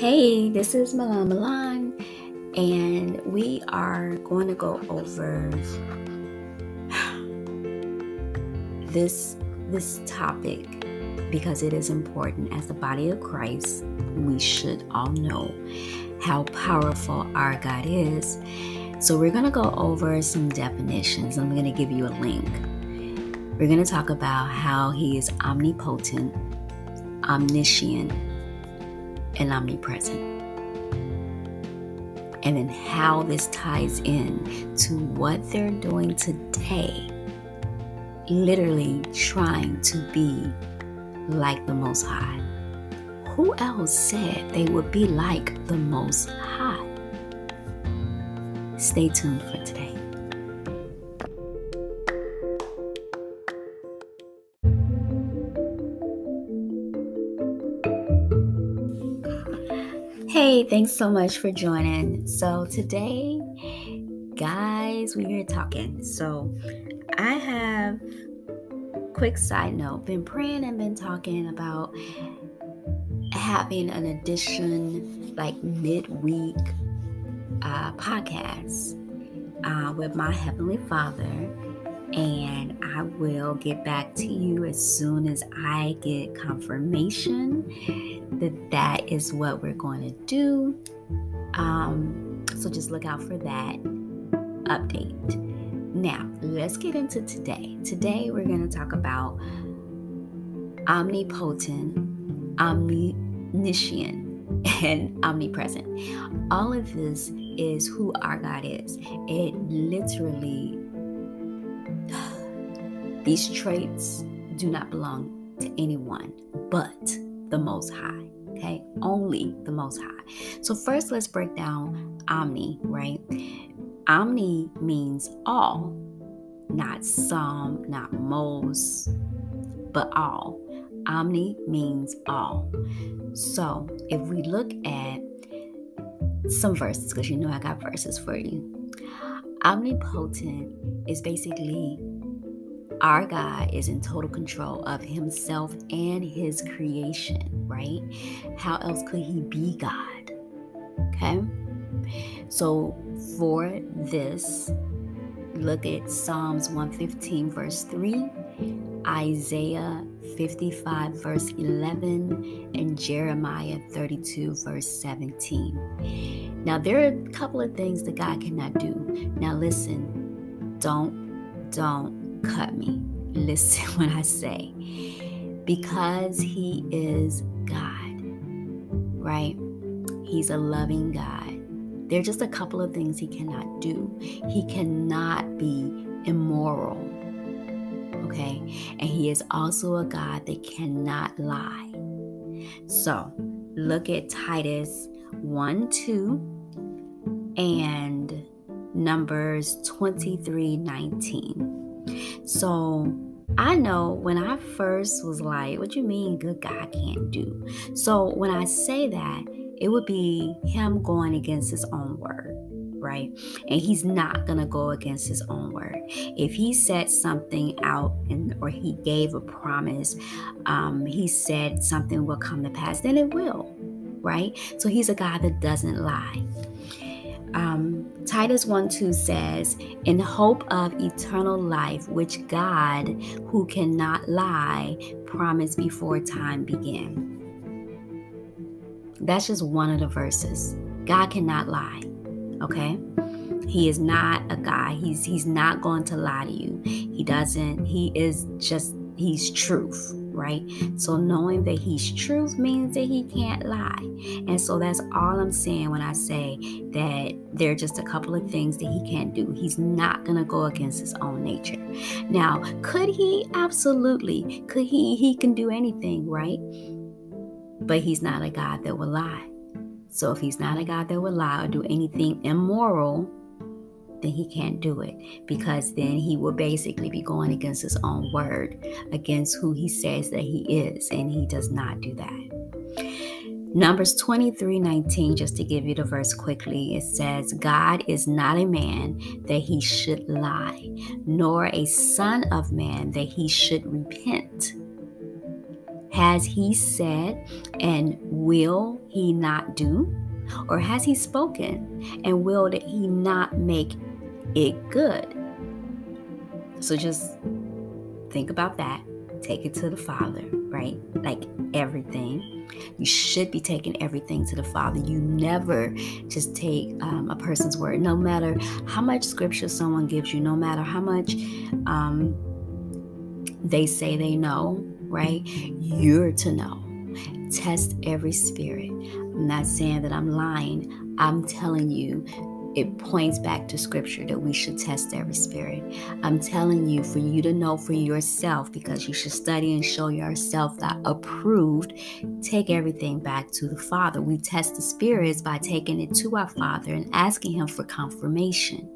Hey, this is Milan Milan, and we are going to go over this this topic because it is important as the body of Christ. We should all know how powerful our God is. So we're going to go over some definitions. I'm going to give you a link. We're going to talk about how he is omnipotent, omniscient, and omnipresent. And then how this ties in to what they're doing today. Literally trying to be like the Most High. Who else said they would be like the Most High? Stay tuned for today. Hey, thanks so much for joining. So, today, guys, we are talking. So, I have quick side note been praying and been talking about having an addition like midweek uh, podcast uh, with my Heavenly Father. And I will get back to you as soon as I get confirmation that that is what we're going to do. Um, so just look out for that update. Now, let's get into today. Today, we're going to talk about omnipotent, omniscient, and omnipresent. All of this is who our God is. It literally, these traits do not belong to anyone but the Most High. Okay, only the Most High. So, first, let's break down omni, right? Omni means all, not some, not most, but all. Omni means all. So, if we look at some verses, because you know I got verses for you, omnipotent is basically our God is in total control of himself and his creation, right? How else could he be God? Okay? So, for this, look at Psalms 115, verse 3, Isaiah 55, verse 11, and Jeremiah 32, verse 17. Now, there are a couple of things that God cannot do. Now, listen, don't, don't cut me. Listen when I say, because He is God, right? He's a loving God. There are just a couple of things He cannot do. He cannot be immoral, okay? And He is also a God that cannot lie. So look at Titus 1 2 and Numbers 23 19. So I know when I first was like, what you mean good God can't do? So when I say that, it would be him going against his own word, right? And he's not gonna go against his own word. If he said something out and or he gave a promise, um, he said something will come to pass, then it will, right? So he's a God that doesn't lie um, Titus 1 2 says, In hope of eternal life, which God, who cannot lie, promised before time began. That's just one of the verses. God cannot lie. Okay? He is not a guy. He's he's not going to lie to you. He doesn't, he is just he's truth right? So knowing that he's truth means that he can't lie. And so that's all I'm saying when I say that there are just a couple of things that he can't do. He's not going to go against his own nature. Now, could he? Absolutely. Could he? He can do anything, right? But he's not a God that will lie. So if he's not a God that will lie or do anything immoral, then he can't do it because mm-hmm. then he will basically be going against his own word, against who he says that he is, and he does not do that. Numbers 23 19, just to give you the verse quickly, it says, God is not a man that he should lie, nor a son of man that he should repent. Has he said and will he not do? Or has he spoken and will he not make it good? So just think about that. Take it to the Father, right? Like everything. You should be taking everything to the Father. You never just take um, a person's word, no matter how much scripture someone gives you, no matter how much um, they say they know, right? You're to know. Test every spirit. I'm not saying that I'm lying. I'm telling you it points back to scripture that we should test every spirit. I'm telling you for you to know for yourself because you should study and show yourself that approved. Take everything back to the Father. We test the spirits by taking it to our Father and asking Him for confirmation.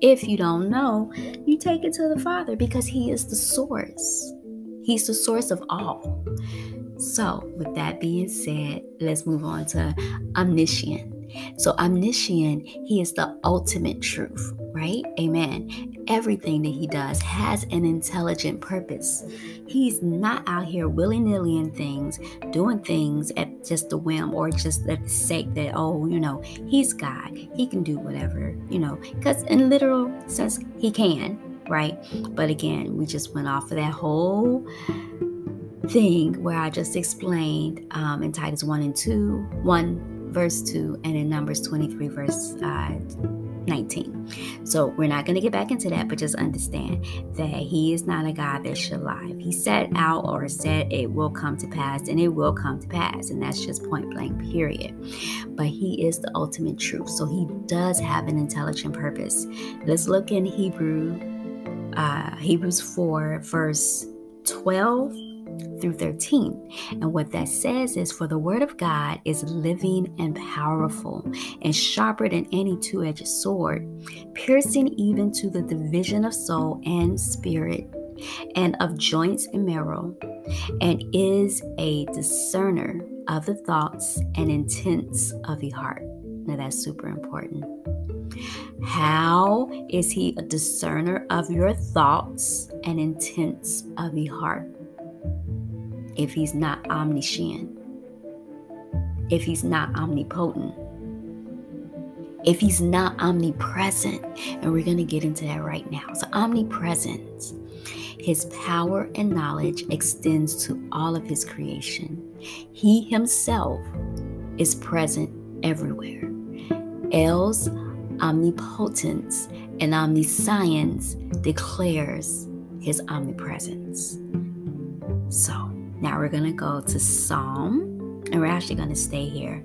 If you don't know, you take it to the Father because He is the source. He's the source of all. So, with that being said, let's move on to omniscient. So, omniscient, he is the ultimate truth, right? Amen. Everything that he does has an intelligent purpose. He's not out here willy nilly in things, doing things at just the whim or just at the sake that, oh, you know, he's God. He can do whatever, you know, because in literal sense, he can, right? But again, we just went off of that whole thing where I just explained um, in Titus 1 and 2, 1 verse 2, and in Numbers 23, verse uh, 19. So we're not going to get back into that, but just understand that He is not a God that should lie. He said out or said it will come to pass, and it will come to pass. And that's just point blank, period. But He is the ultimate truth. So He does have an intelligent purpose. Let's look in Hebrew, uh, Hebrews 4, verse 12 through 13. And what that says is for the word of God is living and powerful and sharper than any two edged sword, piercing even to the division of soul and spirit and of joints and marrow, and is a discerner of the thoughts and intents of the heart. Now that's super important. How is he a discerner of your thoughts and intents of the heart? If he's not omniscient, if he's not omnipotent, if he's not omnipresent. And we're going to get into that right now. So, omnipresence, his power and knowledge extends to all of his creation. He himself is present everywhere. L's omnipotence and omniscience declares his omnipresence. So, now we're going to go to Psalm, and we're actually going to stay here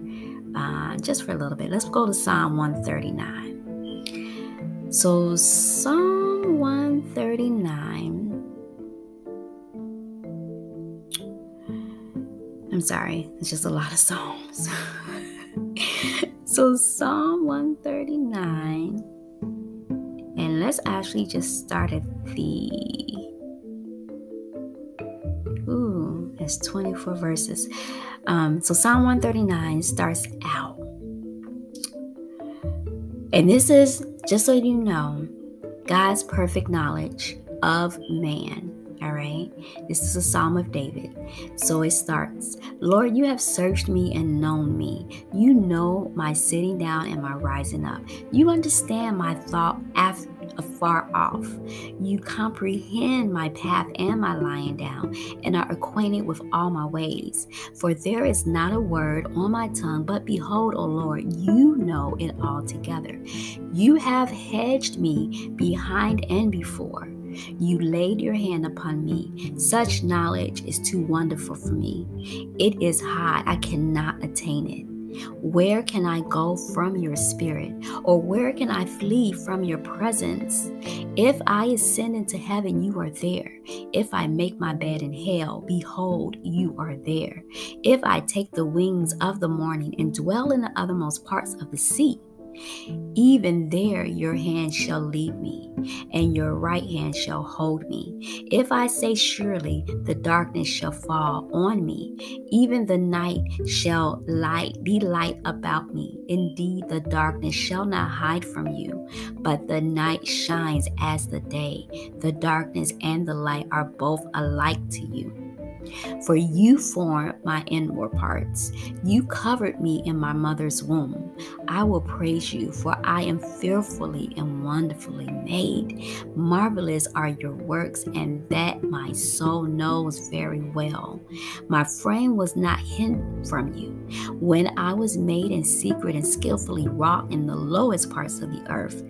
uh, just for a little bit. Let's go to Psalm 139. So, Psalm 139. I'm sorry, it's just a lot of Psalms. so, Psalm 139. And let's actually just start at the It's 24 verses. Um, so Psalm 139 starts out. And this is, just so you know, God's perfect knowledge of man. All right. This is a Psalm of David. So it starts Lord, you have searched me and known me. You know my sitting down and my rising up. You understand my thought after afar off. You comprehend my path and my lying down, and are acquainted with all my ways. For there is not a word on my tongue, but behold, O Lord, you know it altogether. You have hedged me behind and before. You laid your hand upon me. Such knowledge is too wonderful for me. It is high, I cannot attain it. Where can I go from your spirit? Or where can I flee from your presence? If I ascend into heaven, you are there. If I make my bed in hell, behold, you are there. If I take the wings of the morning and dwell in the uttermost parts of the sea, even there your hand shall lead me, and your right hand shall hold me. If I say, Surely the darkness shall fall on me, even the night shall light be light about me. Indeed, the darkness shall not hide from you, but the night shines as the day. The darkness and the light are both alike to you. For you formed my inward parts. You covered me in my mother's womb. I will praise you, for I am fearfully and wonderfully made. Marvelous are your works, and that my soul knows very well. My frame was not hidden from you. When I was made in secret and skillfully wrought in the lowest parts of the earth,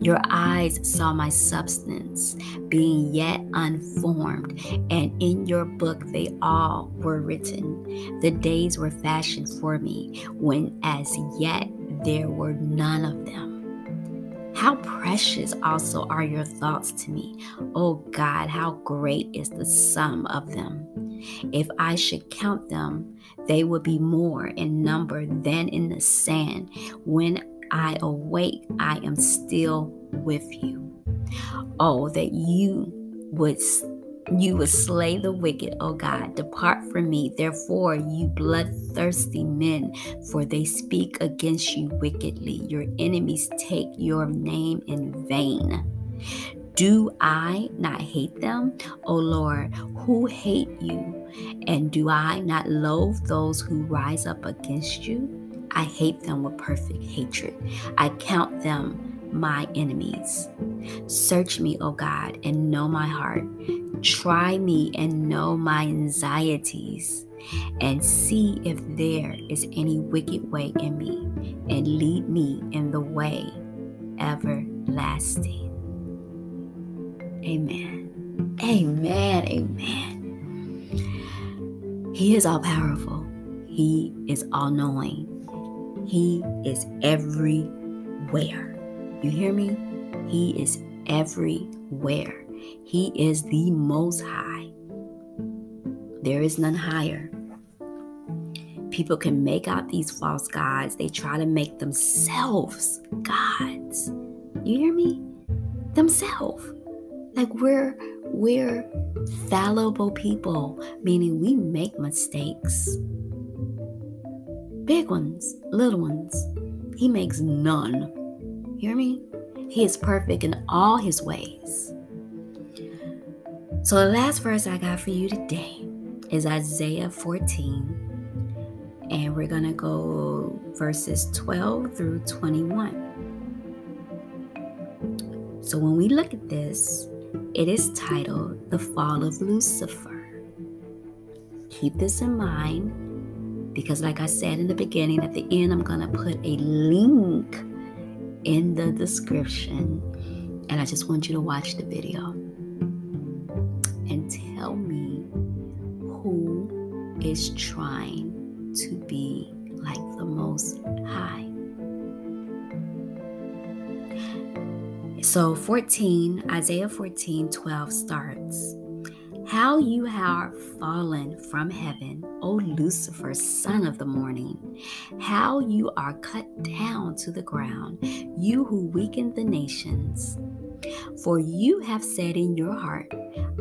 your eyes saw my substance being yet unformed, and in your book they all were written. The days were fashioned for me, when as yet there were none of them. How precious also are your thoughts to me. O oh God, how great is the sum of them. If I should count them, they would be more in number than in the sand. When I awake, I am still with you. Oh, that you would you would slay the wicked, O God. Depart from me, therefore, you bloodthirsty men, for they speak against you wickedly. Your enemies take your name in vain. Do I not hate them, O Lord, who hate you? And do I not loathe those who rise up against you? I hate them with perfect hatred. I count them my enemies. Search me, O God, and know my heart. Try me and know my anxieties, and see if there is any wicked way in me, and lead me in the way everlasting. Amen. Amen. Amen. He is all powerful, He is all knowing. He is everywhere. You hear me? He is everywhere. He is the most high. There is none higher. People can make out these false gods. They try to make themselves gods. You hear me? Themselves. Like we're we're fallible people, meaning we make mistakes. Big ones, little ones. He makes none. Hear me? He is perfect in all his ways. So, the last verse I got for you today is Isaiah 14, and we're going to go verses 12 through 21. So, when we look at this, it is titled The Fall of Lucifer. Keep this in mind because, like I said in the beginning, at the end, I'm going to put a link in the description. And I just want you to watch the video and tell me who is trying to be like the Most High. So 14, Isaiah 14, 12 starts. How you are fallen from heaven, O Lucifer, son of the morning. How you are cut down to the ground, you who weakened the nations. For you have said in your heart,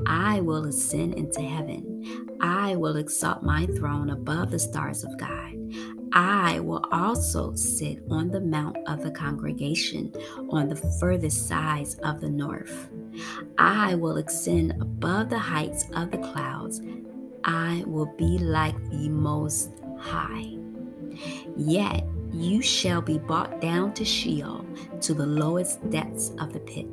I will ascend into heaven. I will exalt my throne above the stars of God. I will also sit on the mount of the congregation on the furthest sides of the north. I will ascend above the heights of the clouds. I will be like the Most High. Yet you shall be brought down to Sheol, to the lowest depths of the pit.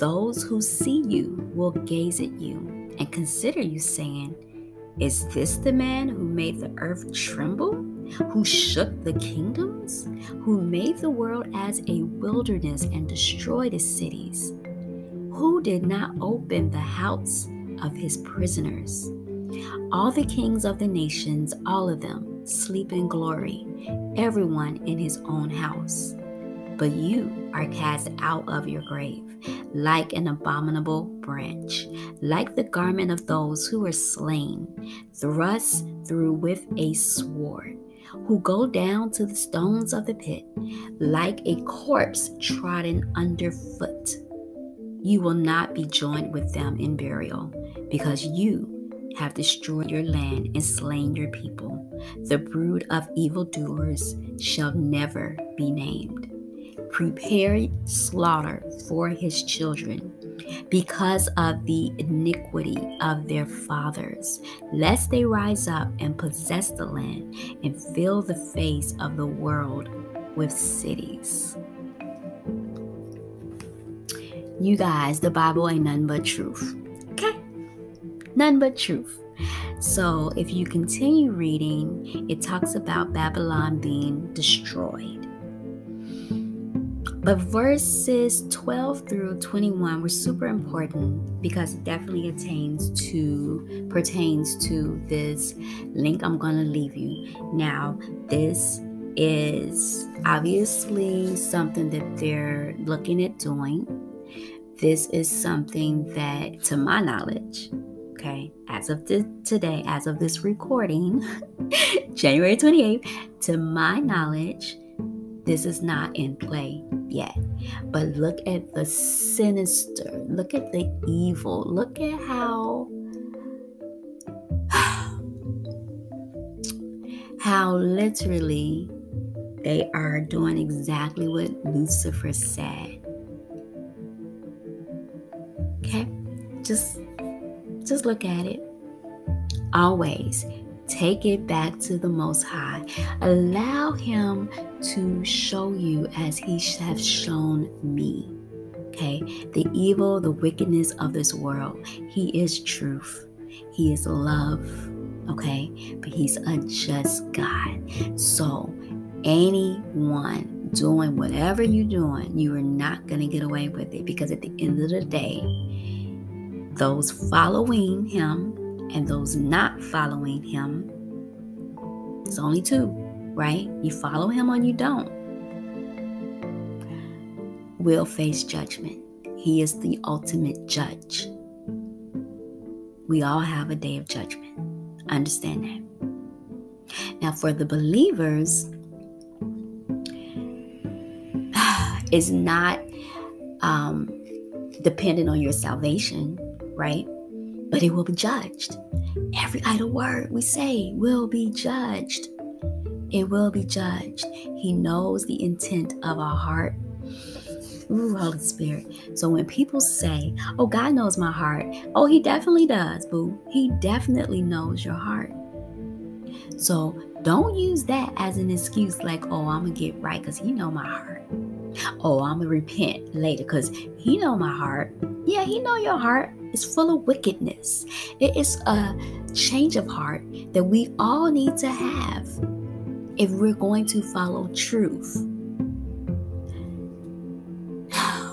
Those who see you will gaze at you and consider you, saying, Is this the man who made the earth tremble? Who shook the kingdoms? Who made the world as a wilderness and destroyed its cities? who did not open the house of his prisoners. All the kings of the nations, all of them, sleep in glory, everyone in his own house. But you are cast out of your grave like an abominable branch, like the garment of those who were slain, thrust through with a sword, who go down to the stones of the pit, like a corpse trodden underfoot you will not be joined with them in burial, because you have destroyed your land and slain your people. The brood of evildoers shall never be named. Prepare slaughter for his children. Because of the iniquity of their fathers, lest they rise up and possess the land and fill the face of the world with cities. You guys, the Bible ain't none but truth. Okay? None but truth. So, if you continue reading, it talks about Babylon being destroyed. But verses 12 through 21 were super important because it definitely attains to pertains to this link I'm going to leave you. Now, this is obviously something that they're looking at doing. This is something that to my knowledge, okay, as of the, today, as of this recording, January 28th, to my knowledge, this is not in play yet. But look at the sinister, look at the evil, look at how how literally they are doing exactly what Lucifer said. Okay? Just just look at it. Always Take it back to the Most High. Allow Him to show you as He has shown me. Okay, the evil, the wickedness of this world. He is truth, He is love. Okay, but He's a just God. So, anyone doing whatever you're doing, you are not going to get away with it because at the end of the day, those following Him and those not following him. It's only two, right? You follow him or you don't. Will face judgment. He is the ultimate judge. We all have a day of judgment. Understand that. Now, for the believers, is not um, dependent on your salvation, right? But it will be judged. Every idle word we say will be judged. It will be judged. He knows the intent of our heart. Ooh, Holy Spirit. So when people say, Oh, God knows my heart, oh, He definitely does, boo. He definitely knows your heart. So don't use that as an excuse like, Oh, I'm going to get right because He know my heart. Oh, I'm going to repent later because He know my heart. Yeah, He know your heart is full of wickedness. It is a change of heart that we all need to have if we're going to follow truth.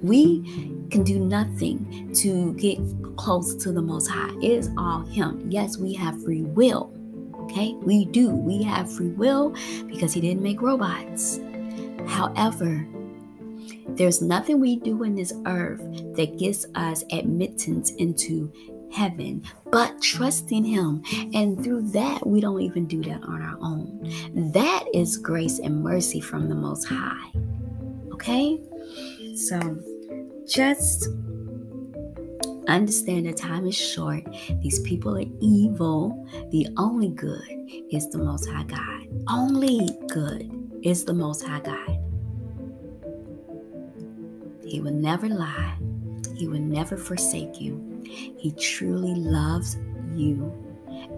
We can do nothing to get close to the Most High. It is all Him. Yes, we have free will. Okay, we do. We have free will because He didn't make robots. However, there's nothing we do in this earth that gives us admittance into heaven, but trusting Him. And through that, we don't even do that on our own. That is grace and mercy from the Most High. Okay? So just understand the time is short. These people are evil. The only good is the Most High God. Only good is the Most High God. He will never lie. He will never forsake you. He truly loves you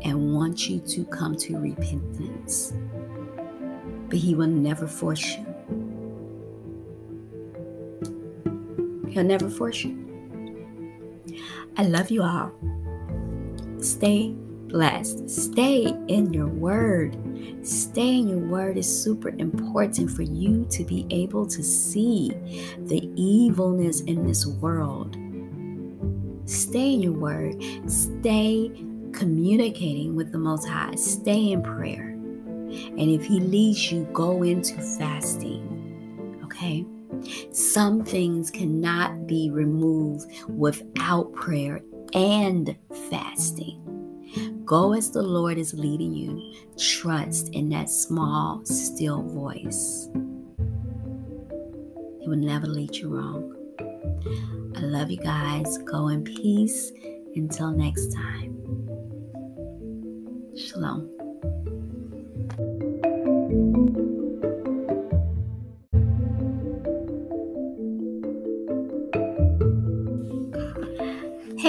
and wants you to come to repentance. But He will never force you. He'll never force you. I love you all. Stay blessed. Stay in your word. Stay in your word is super important for you to be able to see the evilness in this world. Stay in your word. Stay communicating with the Most High. Stay in prayer. And if He leads you, go into fasting. Okay? Some things cannot be removed without prayer and fasting. Go as the Lord is leading you. Trust in that small, still voice. He will never lead you wrong. I love you guys. Go in peace. Until next time. Shalom.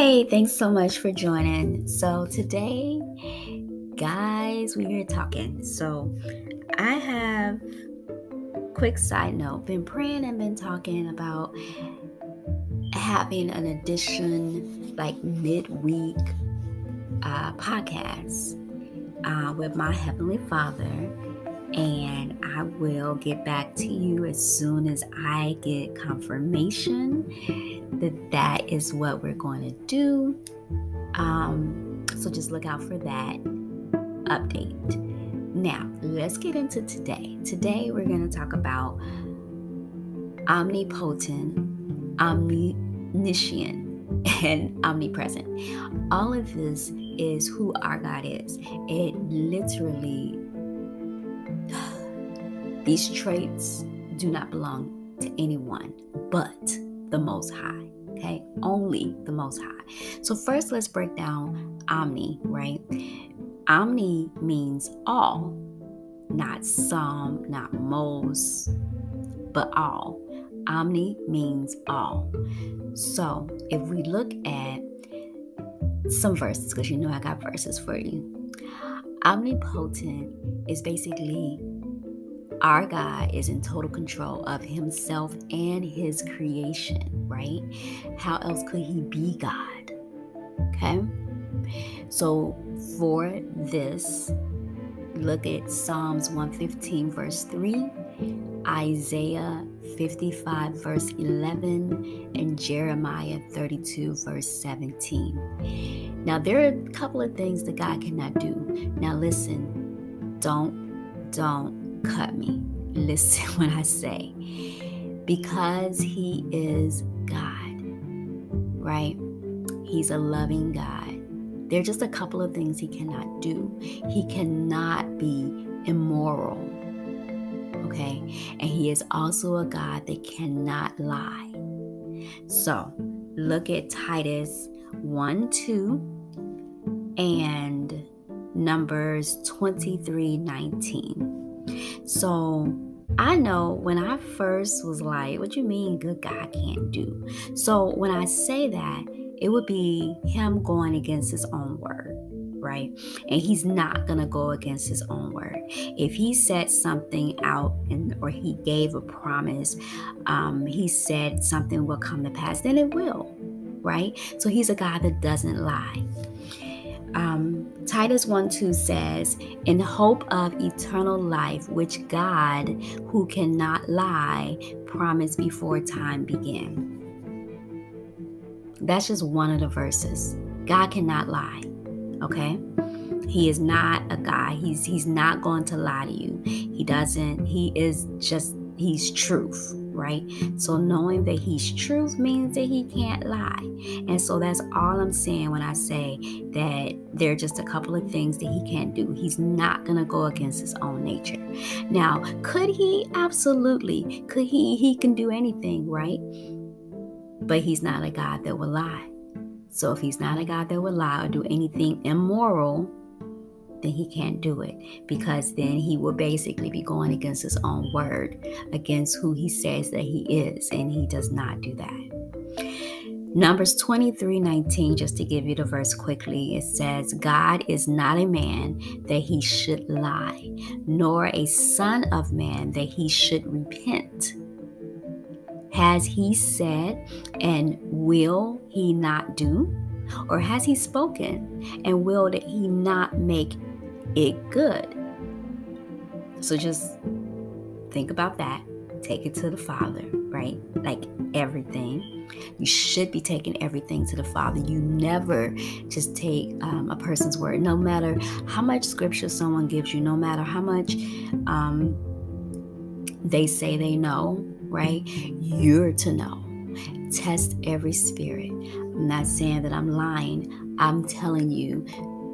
Hey, thanks so much for joining. So, today, guys, we're talking. So, I have quick side note been praying and been talking about having an addition like midweek uh, podcast uh, with my Heavenly Father. And I will get back to you as soon as I get confirmation that that is what we're going to do. Um, so just look out for that update. Now, let's get into today. Today, we're going to talk about omnipotent, omniscient, and omnipresent. All of this is who our God is. It literally, these traits do not belong to anyone but the Most High. Okay, only the Most High. So, first, let's break down omni, right? Omni means all, not some, not most, but all. Omni means all. So, if we look at some verses, because you know I got verses for you. Omnipotent is basically our God is in total control of himself and his creation, right? How else could he be God? Okay? So, for this, look at Psalms 115, verse 3, Isaiah 55, verse 11, and Jeremiah 32, verse 17. Now, there are a couple of things that God cannot do. Now, listen, don't, don't cut me. Listen when I say, because He is God, right? He's a loving God. There are just a couple of things He cannot do. He cannot be immoral, okay? And He is also a God that cannot lie. So, look at Titus 1 2 and Numbers 23 19. So I know when I first was like, what you mean good God can't do? So when I say that, it would be him going against his own word, right? And he's not gonna go against his own word. If he said something out and or he gave a promise, um, he said something will come to pass, then it will, right? So he's a God that doesn't lie um, Titus 1 2 says, In hope of eternal life, which God, who cannot lie, promised before time began. That's just one of the verses. God cannot lie. Okay? He is not a guy. He's he's not going to lie to you. He doesn't, he is just he's truth right? So knowing that he's truth means that he can't lie. And so that's all I'm saying when I say that there are just a couple of things that he can't do. He's not going to go against his own nature. Now, could he? Absolutely. Could he? He can do anything, right? But he's not a God that will lie. So if he's not a God that will lie or do anything immoral, then he can't do it because mm-hmm. then he will basically be going against his own word, against who he says that he is, and he does not do that. Numbers 23 19, just to give you the verse quickly, it says, God is not a man that he should lie, nor a son of man that he should repent. Has he said, and will he not do? Or has he spoken, and will that he not make it good. So just think about that. Take it to the Father, right? Like everything. You should be taking everything to the Father. You never just take um, a person's word, no matter how much scripture someone gives you, no matter how much um, they say they know, right? You're to know. Test every spirit. I'm not saying that I'm lying. I'm telling you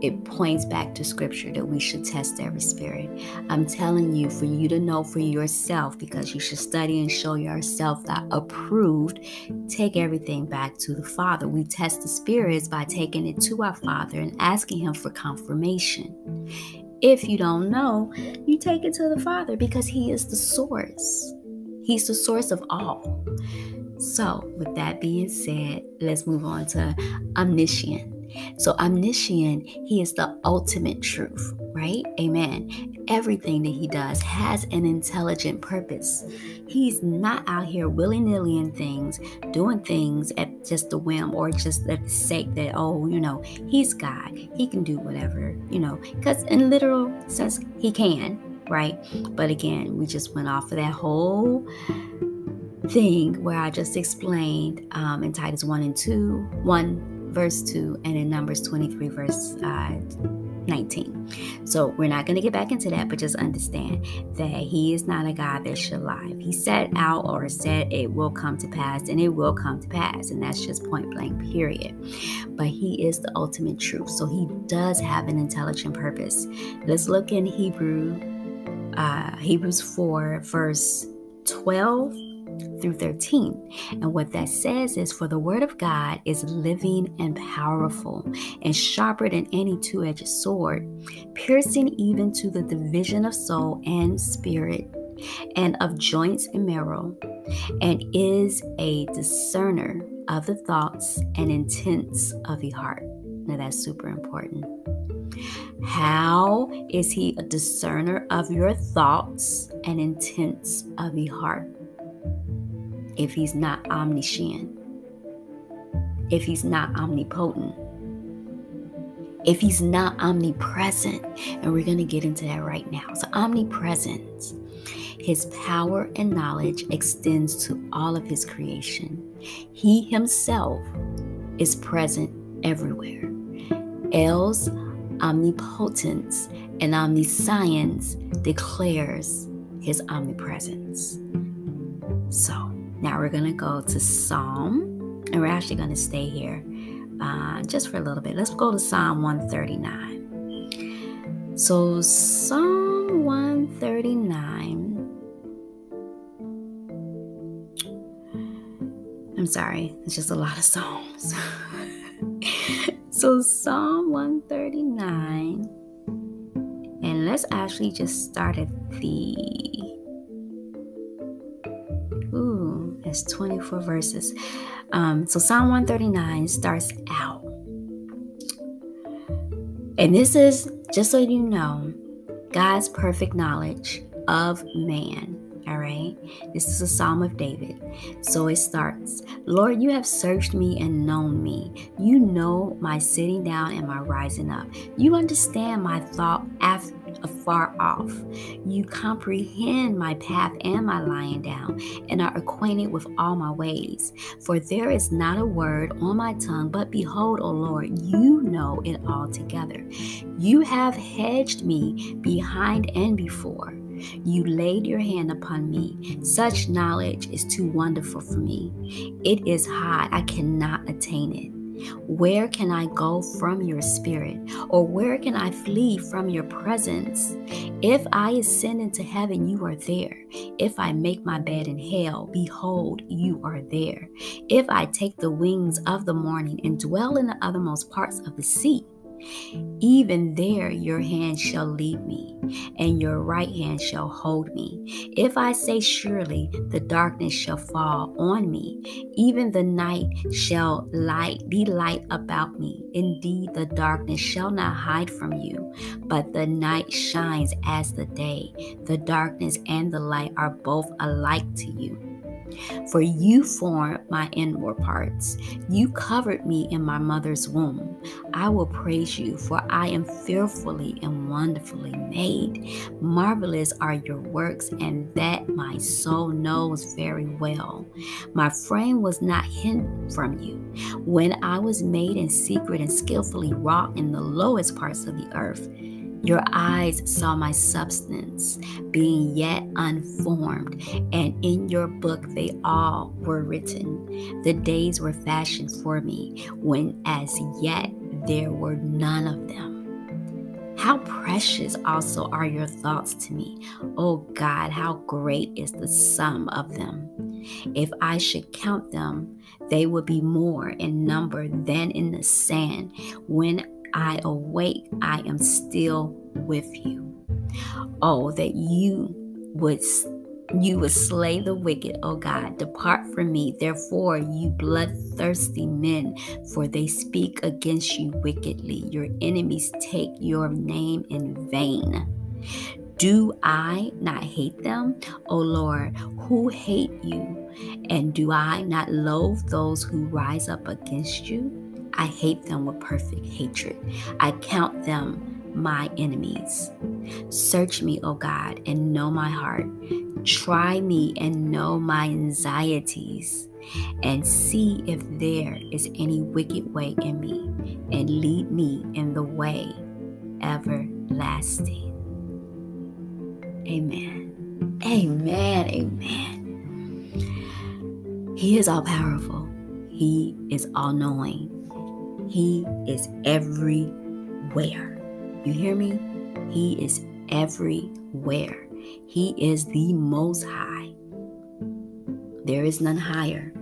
it points back to scripture that we should test every spirit. I'm telling you for you to know for yourself because you should study and show yourself that approved. Take everything back to the Father. We test the spirits by taking it to our Father and asking Him for confirmation. If you don't know, you take it to the Father because He is the source. He's the source of all. So, with that being said, let's move on to omniscient. So, omniscient, he is the ultimate truth, right? Amen. Everything that he does has an intelligent purpose. He's not out here willy nilly in things, doing things at just the whim or just at the sake that, oh, you know, he's God. He can do whatever, you know, because in literal sense, he can, right? But again, we just went off of that whole thing where I just explained um, in Titus 1 and 2, 1 verse 2, and in Numbers 23 verse uh, 19. So we're not going to get back into that, but just understand that He is not a God that should lie. He said out or said it will come to pass, and it will come to pass. And that's just point blank, period. But He is the ultimate truth. So He does have an intelligent purpose. Let's look in Hebrew, uh, Hebrews 4, verse 12 through 13. And what that says is for the word of God is living and powerful and sharper than any two edged sword, piercing even to the division of soul and spirit and of joints and marrow, and is a discerner of the thoughts and intents of the heart. Now that's super important. How is he a discerner of your thoughts and intents of the heart? If he's not omniscient, if he's not omnipotent, if he's not omnipresent. And we're going to get into that right now. So, omnipresence, his power and knowledge extends to all of his creation. He himself is present everywhere. L's omnipotence and omniscience declares his omnipresence. So, now we're going to go to Psalm, and we're actually going to stay here uh, just for a little bit. Let's go to Psalm 139. So, Psalm 139. I'm sorry, it's just a lot of Psalms. so, Psalm 139. And let's actually just start at the It's 24 verses. Um, so Psalm 139 starts out. And this is, just so you know, God's perfect knowledge of man. All right. This is a Psalm of David. So it starts Lord, you have searched me and known me. You know my sitting down and my rising up. You understand my thought after afar off. You comprehend my path and my lying down, and are acquainted with all my ways. For there is not a word on my tongue, but behold, O Lord, you know it all together. You have hedged me behind and before. You laid your hand upon me. Such knowledge is too wonderful for me. It is high, I cannot attain it. Where can I go from your spirit? Or where can I flee from your presence? If I ascend into heaven, you are there. If I make my bed in hell, behold, you are there. If I take the wings of the morning and dwell in the uttermost parts of the sea, even there your hand shall lead me, and your right hand shall hold me. If I say, Surely the darkness shall fall on me, even the night shall light be light about me. Indeed, the darkness shall not hide from you, but the night shines as the day. The darkness and the light are both alike to you. For you formed my inward parts. You covered me in my mother's womb. I will praise you, for I am fearfully and wonderfully made. Marvelous are your works, and that my soul knows very well. My frame was not hidden from you. When I was made in secret and skillfully wrought in the lowest parts of the earth, your eyes saw my substance being yet unformed, and in your book they all were written. The days were fashioned for me, when as yet there were none of them. How precious also are your thoughts to me. Oh God, how great is the sum of them. If I should count them, they would be more in number than in the sand. When I awake, I am still with you. Oh, that you would You will slay the wicked, O God. Depart from me, therefore, you bloodthirsty men, for they speak against you wickedly. Your enemies take your name in vain. Do I not hate them, O Lord, who hate you? And do I not loathe those who rise up against you? I hate them with perfect hatred. I count them my enemies. Search me, O God, and know my heart. Try me and know my anxieties, and see if there is any wicked way in me, and lead me in the way everlasting. Amen. Amen. Amen. He is all powerful. He is all knowing. He is everywhere. You hear me? He is everywhere. He is the most high. There is none higher.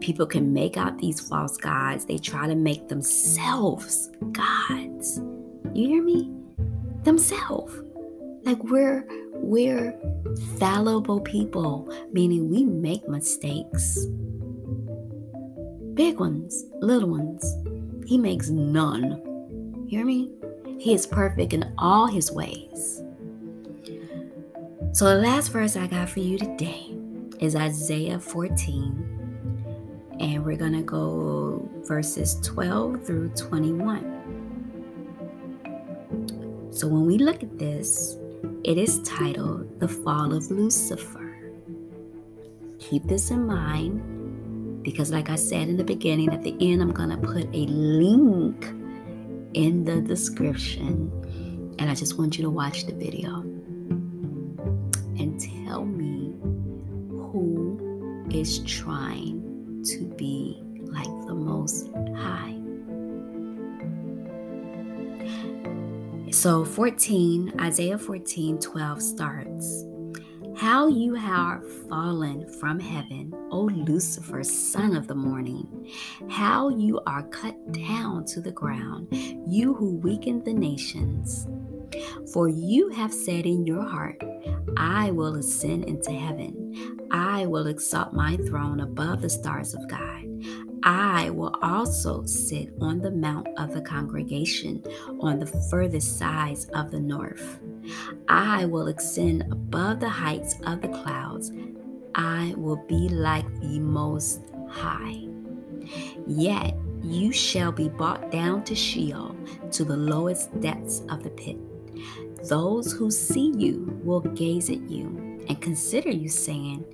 People can make out these false gods. They try to make themselves gods. You hear me? Themselves. Like we're we're fallible people, meaning we make mistakes. Big ones, little ones. He makes none. Hear me? He is perfect in all his ways. So the last verse I got for you today is Isaiah 14. And we're going to go verses 12 through 21. So when we look at this, it is titled The Fall of Lucifer. Keep this in mind because, like I said in the beginning, at the end, I'm going to put a link in the description. And I just want you to watch the video and tell me who is trying to be like the Most High. So 14, Isaiah 14, 12 starts. How you have fallen from heaven, O Lucifer, son of the morning. How you are cut down to the ground, you who weakened the nations. For you have said in your heart, I will ascend into heaven. I will exalt my throne above the stars of God. I will also sit on the mount of the congregation on the furthest sides of the north. I will ascend above the heights of the clouds. I will be like the Most High. Yet you shall be brought down to Sheol, to the lowest depths of the pit. Those who see you will gaze at you and consider you, saying,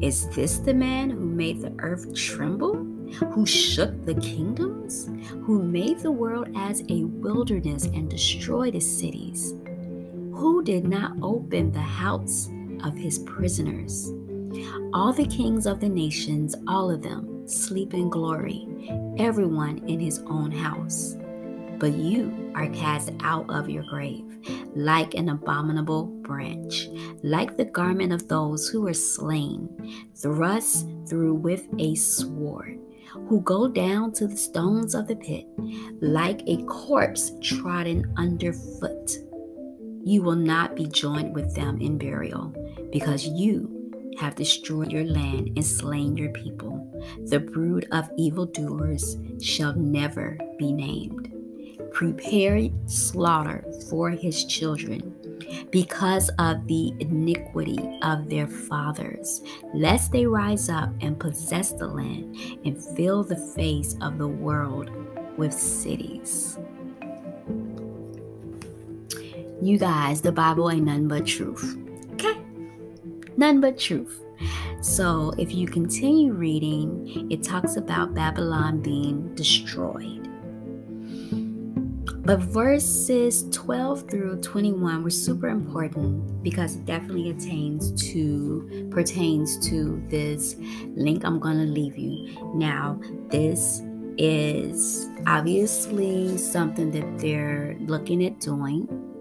Is this the man who made the earth tremble? who shook the kingdoms, who made the world as a wilderness and destroyed its cities, who did not open the house of his prisoners. All the kings of the nations, all of them, sleep in glory, everyone in his own house. But you are cast out of your grave like an abominable branch, like the garment of those who are slain, thrust through with a sword who go down to the stones of the pit like a corpse trodden underfoot. You will not be joined with them in burial because you have destroyed your land and slain your people. The brood of evildoers shall never be named. Prepare slaughter for his children because of the iniquity of their fathers, lest they rise up and possess the land and fill the face of the world with cities. You guys, the Bible ain't nothing but truth. Okay? None but truth. So, if you continue reading, it talks about Babylon being destroyed. But verses 12 through 21 were super important because it definitely attains to pertains to this link I'm going to leave you. Now, this is obviously something that they're looking at doing.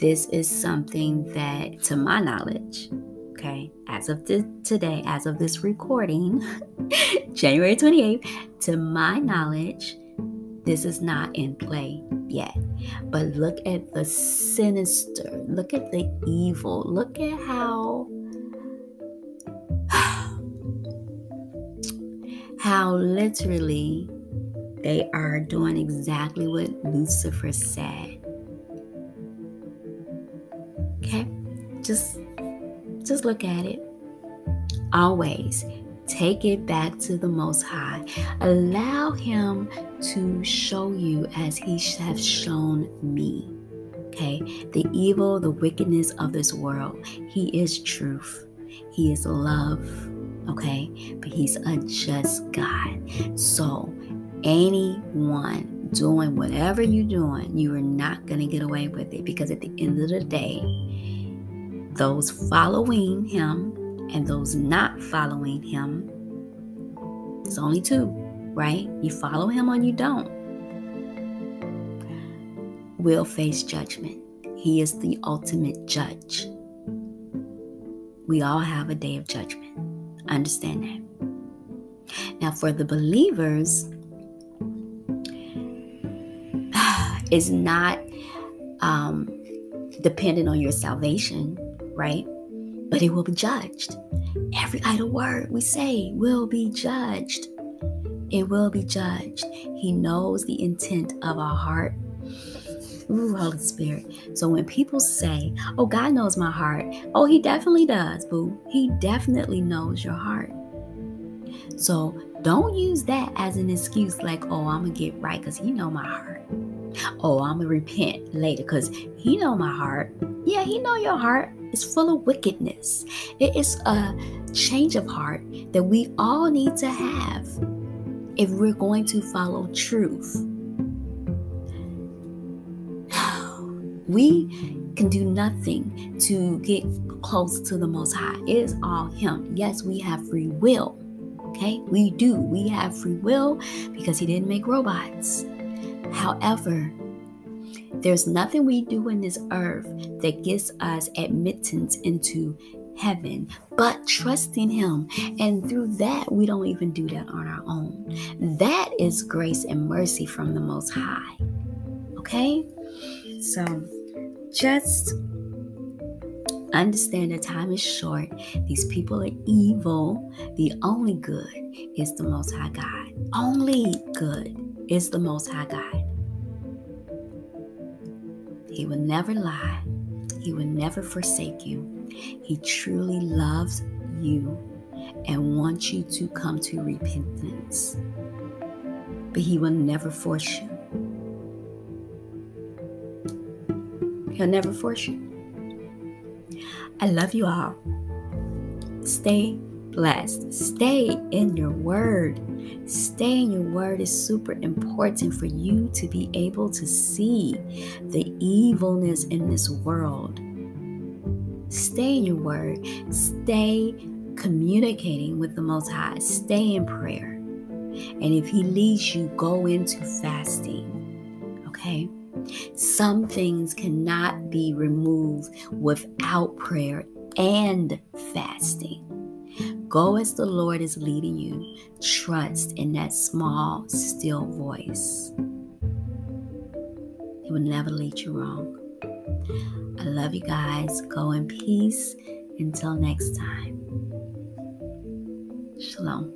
This is something that to my knowledge, okay, as of the, today, as of this recording, January 28th, to my knowledge, This is not in play yet. But look at the sinister, look at the evil, look at how how literally they are doing exactly what Lucifer said. Okay? Just just look at it. Always take it back to the most high. Allow him to show you as he has shown me. Okay? The evil, the wickedness of this world. He is truth. He is love. Okay? But he's a just God. So anyone doing whatever you're doing, you are not going to get away with it because at the end of the day, those following him and those not following him, it's only two, right? You follow him or you don't, will face judgment. He is the ultimate judge. We all have a day of judgment. Understand that. Now, for the believers, is not um, dependent on your salvation, right? But it will be judged. Every idle word we say will be judged. It will be judged. He knows the intent of our heart. Ooh, Holy Spirit. So when people say, Oh, God knows my heart, oh, He definitely does, boo. He definitely knows your heart. So don't use that as an excuse like, Oh, I'm going to get right because He know my heart oh i'm gonna repent later because he know my heart yeah he know your heart is full of wickedness. It is a change of heart that we all need to have if we're going to follow truth. We can do nothing to get close to the most high. It is all him. Yes we have free will okay? We do. We have free will because he didn't make robots. However, there's nothing we do in this earth that gives us admittance into heaven, but trusting Him. And through that, we don't even do that on our own. That is grace and mercy from the Most High. Okay? So just understand that time is short. These people are evil. The only good is the Most High God. Only good is the Most High God. He will never lie. He will never forsake you. He truly loves you and wants you to come to repentance. But He will never force you. He'll never force you. I love you all. Stay blessed. Stay in your word. Stay in your word is super important for you to be able to see the evilness in this world. Stay in your word. Stay communicating with the Most High. Stay in prayer. And if He leads you, go into fasting. Okay? Some things cannot be removed without prayer and fasting. Go as the Lord is leading you. Trust in that small, still voice. He will never lead you wrong. I love you guys. Go in peace. Until next time. Shalom.